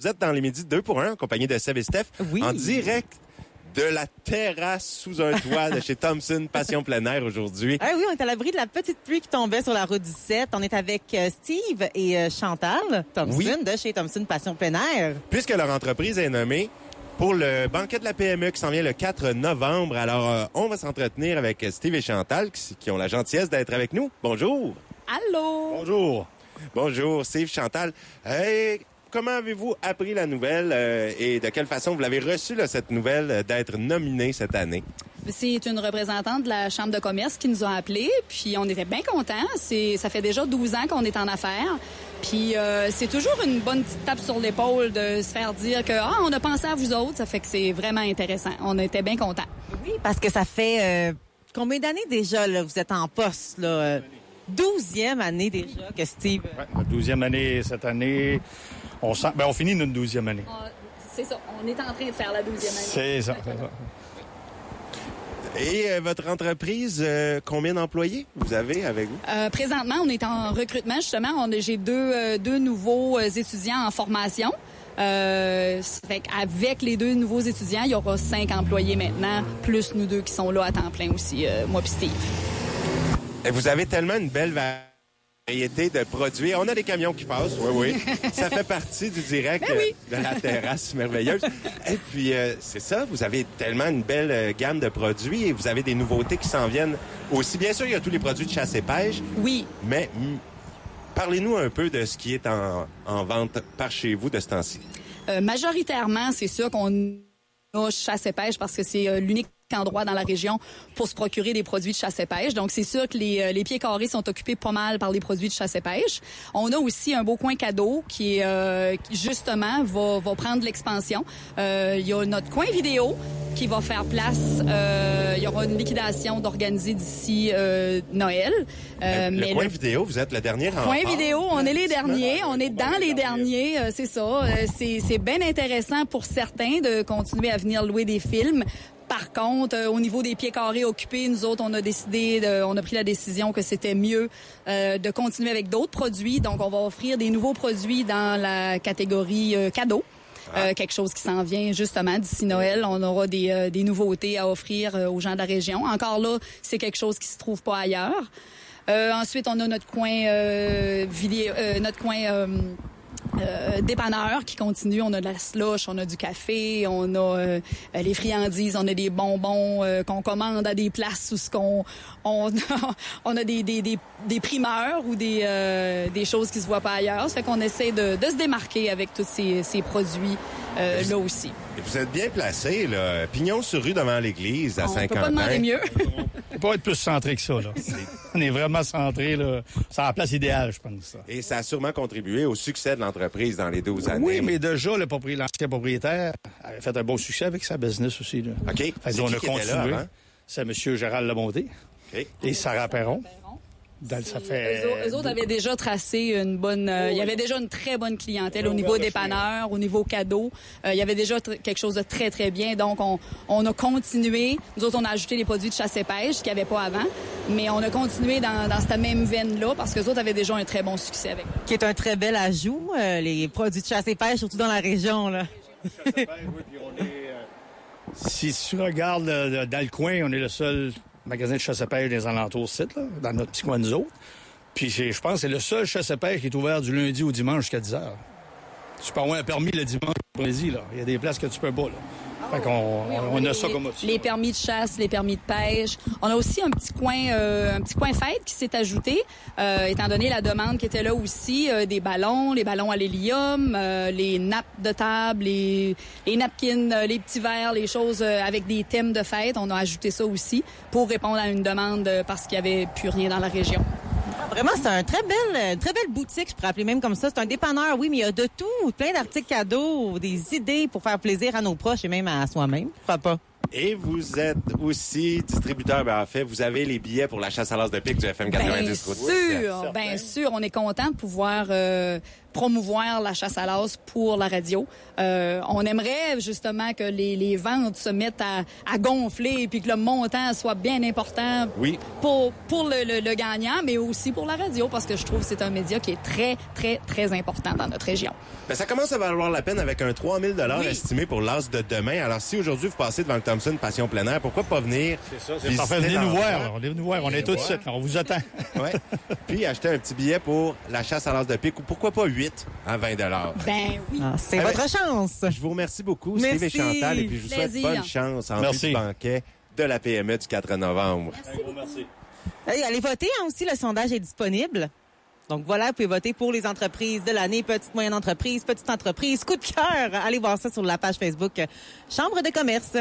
Vous êtes dans les midis 2 pour 1 en compagnie de Seb et Steph Oui. en direct de la terrasse sous un toit de chez Thompson Passion plein air aujourd'hui. Ah oui, on est à l'abri de la petite pluie qui tombait sur la route 17. On est avec euh, Steve et euh, Chantal Thompson Oui. de chez Thompson Passion plein air. Puisque leur entreprise est nommée pour le banquet de la PME qui s'en vient le 4 novembre. Alors, euh, on va s'entretenir avec Steve et Chantal qui, qui ont la gentillesse d'être avec nous. Bonjour. Allô? Bonjour. Bonjour, Steve, Chantal. Hey, comment avez-vous appris la nouvelle euh, et de quelle façon vous l'avez reçue, là, cette nouvelle euh, d'être nominé cette année? C'est une représentante de la Chambre de commerce qui nous a appelés, puis on était bien contents. C'est, ça fait déjà 12 ans qu'on est en affaires. Puis euh, c'est toujours une bonne petite tape sur l'épaule de se faire dire que ah on a pensé à vous autres, ça fait que c'est vraiment intéressant. On était bien contents. Oui, parce que ça fait euh, combien d'années déjà là, vous êtes en poste là? Douzième année déjà que Steve. Ouais, douzième année cette année. On, sent, ben, on finit notre douzième année. c'est ça, on est en train de faire la 12e C'est ça. c'est ça. Et euh, votre entreprise, euh, combien d'employés vous avez avec vous? Euh, présentement, on est en recrutement justement. On J'ai deux, euh, deux nouveaux euh, étudiants en formation. Euh, fait avec les deux nouveaux étudiants, il y aura cinq employés maintenant, plus nous deux qui sont là à temps plein aussi, euh, moi puis Steve. Et vous avez tellement une belle variété de produits. On a des camions qui passent, oui, oui. Ça fait partie du direct Ben oui. euh, de la terrasse merveilleuse. Et puis, euh, c'est ça, vous avez tellement une belle euh, gamme de produits et vous avez des nouveautés qui s'en viennent aussi. Bien sûr, il y a tous les produits de chasse et pêche, Oui, mais hmm, parlez-nous un peu de ce qui est en, en vente par chez vous de ce temps-ci. Euh, majoritairement, c'est sûr qu'on a chasse et pêche parce que c'est euh, l'unique endroit dans la région pour se procurer des produits de chasse et pêche. Donc, c'est sûr que les, euh, les pieds carrés sont occupés pas mal par les produits de chasse et pêche. On a aussi un beau coin cadeau qui, euh, qui, justement, va, va prendre l'expansion. Euh, Il y a notre coin vidéo qui va faire place. Euh, il y aura une liquidation d'organiser d'ici euh, Noël. Euh, le mais coin le- vidéo, vous êtes la dernière en part. vidéo, on est les derniers, on est dans les derniers, euh, c'est ça. Euh, c'est bien intéressant pour certains de continuer à venir louer des films. Par contre, euh, au niveau des pieds carrés occupés, nous autres, on a décidé, de- on a pris la décision que c'était mieux euh, de continuer avec d'autres produits. Donc, on va offrir des nouveaux produits dans la catégorie euh, cadeaux. Euh, quelque chose qui s'en vient justement d'ici Noël. On aura des, euh, des nouveautés à offrir euh, aux gens de la région. Encore là, c'est quelque chose qui se trouve pas ailleurs. Euh, ensuite, on a notre coin euh, euh, notre coin euh, euh, dépanneur qui continue. On a de la slush, on a du café, on a euh, les friandises, on a des bonbons euh, qu'on commande à des places où ce qu'on on, on a des, des, des, des primeurs ou des, euh, des choses qui se voient pas ailleurs. Ça fait qu'on essaie de, de se démarquer avec tous ces, ces produits euh, là aussi. Et vous êtes bien placé, là. Pignon sur rue devant l'église à On peut Saint-Quentin. pas demander mieux. On peut pas être plus centré que ça. Là. On est vraiment centré. C'est la place idéale, je pense. Ça. Et ça a sûrement contribué au succès de l'entreprise dans les 12 années. Oui, mais déjà, le l'ancien propriétaire avait fait un beau succès avec sa business aussi. Là. OK. Fait qui a qui continué. C'est M. Gérald Labonté et Sarah Perron. Dans- ça fait... Eux, autres- eux autres avaient déjà tracé une bonne. euh, il y avait déjà une très bonne clientèle au niveau dépanneur, au niveau cadeau. Euh, il y avait déjà quelque chose de très très bien. Donc on, on a continué. Nous autres on a ajouté les produits de chasse et pêche qu'il n'y avait pas avant, mais on a continué dans, dans cette même veine là parce que les autres avaient déjà un très bon succès avec. Qui est un très bel ajout, euh, les produits de chasse et pêche, surtout dans la région. Là. Si tu regardes dans le coin, on est le seul magasin de chasse à pêche des alentours site, là, dans notre petit coin nous autres. Puis je pense que c'est le seul chasse à pêche qui est ouvert du lundi au dimanche jusqu'à 10 heures. Tu peux avoir un permis le dimanche après-midi, là. Il y a des places que tu peux pas, là. Fait qu'on on, a ça les, comme option. les permis de chasse, les permis de pêche. On a aussi un petit coin, euh, un petit coin fête qui s'est ajouté, euh, étant donné la demande qui était là aussi, euh, des ballons, les ballons à l'hélium, les nappes de table, les, les napkins, les petits verres, les choses avec des thèmes de fête. On a ajouté ça aussi pour répondre à une demande parce qu'il y avait plus rien dans la région. Vraiment, c'est un très belle, euh, très belle boutique, je pourrais appeler même comme ça. C'est un dépanneur, oui, mais il y a de tout, plein d'articles cadeaux, des idées pour faire plaisir à nos proches et même à soi-même. Pourquoi pas? Et vous êtes aussi distributeur, ben en fait, vous avez les billets pour la chasse à l'as de pique du FM 90 Bien sûr, bien sûr, on est content de pouvoir euh, promouvoir la chasse à l'as pour la radio. Euh, on aimerait justement que les, les ventes se mettent à, à gonfler puis que le montant soit bien important Oui. pour, pour le, le- le gagnant, mais aussi pour la radio, parce que je trouve que c'est un média qui est très, très, très important dans notre région. Ben, ça commence à valoir la peine avec un 3000 dollars Oui. estimé pour l'as de demain. Alors, si aujourd'hui vous passez devant le Thompson Passion plein air, pourquoi pas venir C'est ça, c'est visiter parfait. Venez nous voir. Venez nous voir. On est tout de suite. On vous attend. Ouais. Puis acheter un petit billet pour la chasse à l'as de pique ou pourquoi pas 8 à 20 dollars. Ben oui. Ah, c'est votre chance. Je vous remercie beaucoup, Steve et Merci. Chantal, et puis je vous souhaite Plaisir. bonne chance en vue Merci. du banquet de la PME du 4 novembre. Merci. Allez voter hein, aussi, le sondage est disponible. Donc voilà, vous pouvez voter pour les entreprises de l'année, petite moyenne entreprise, petite entreprise, coup de cœur. Allez voir ça sur la page Facebook Chambre de commerce.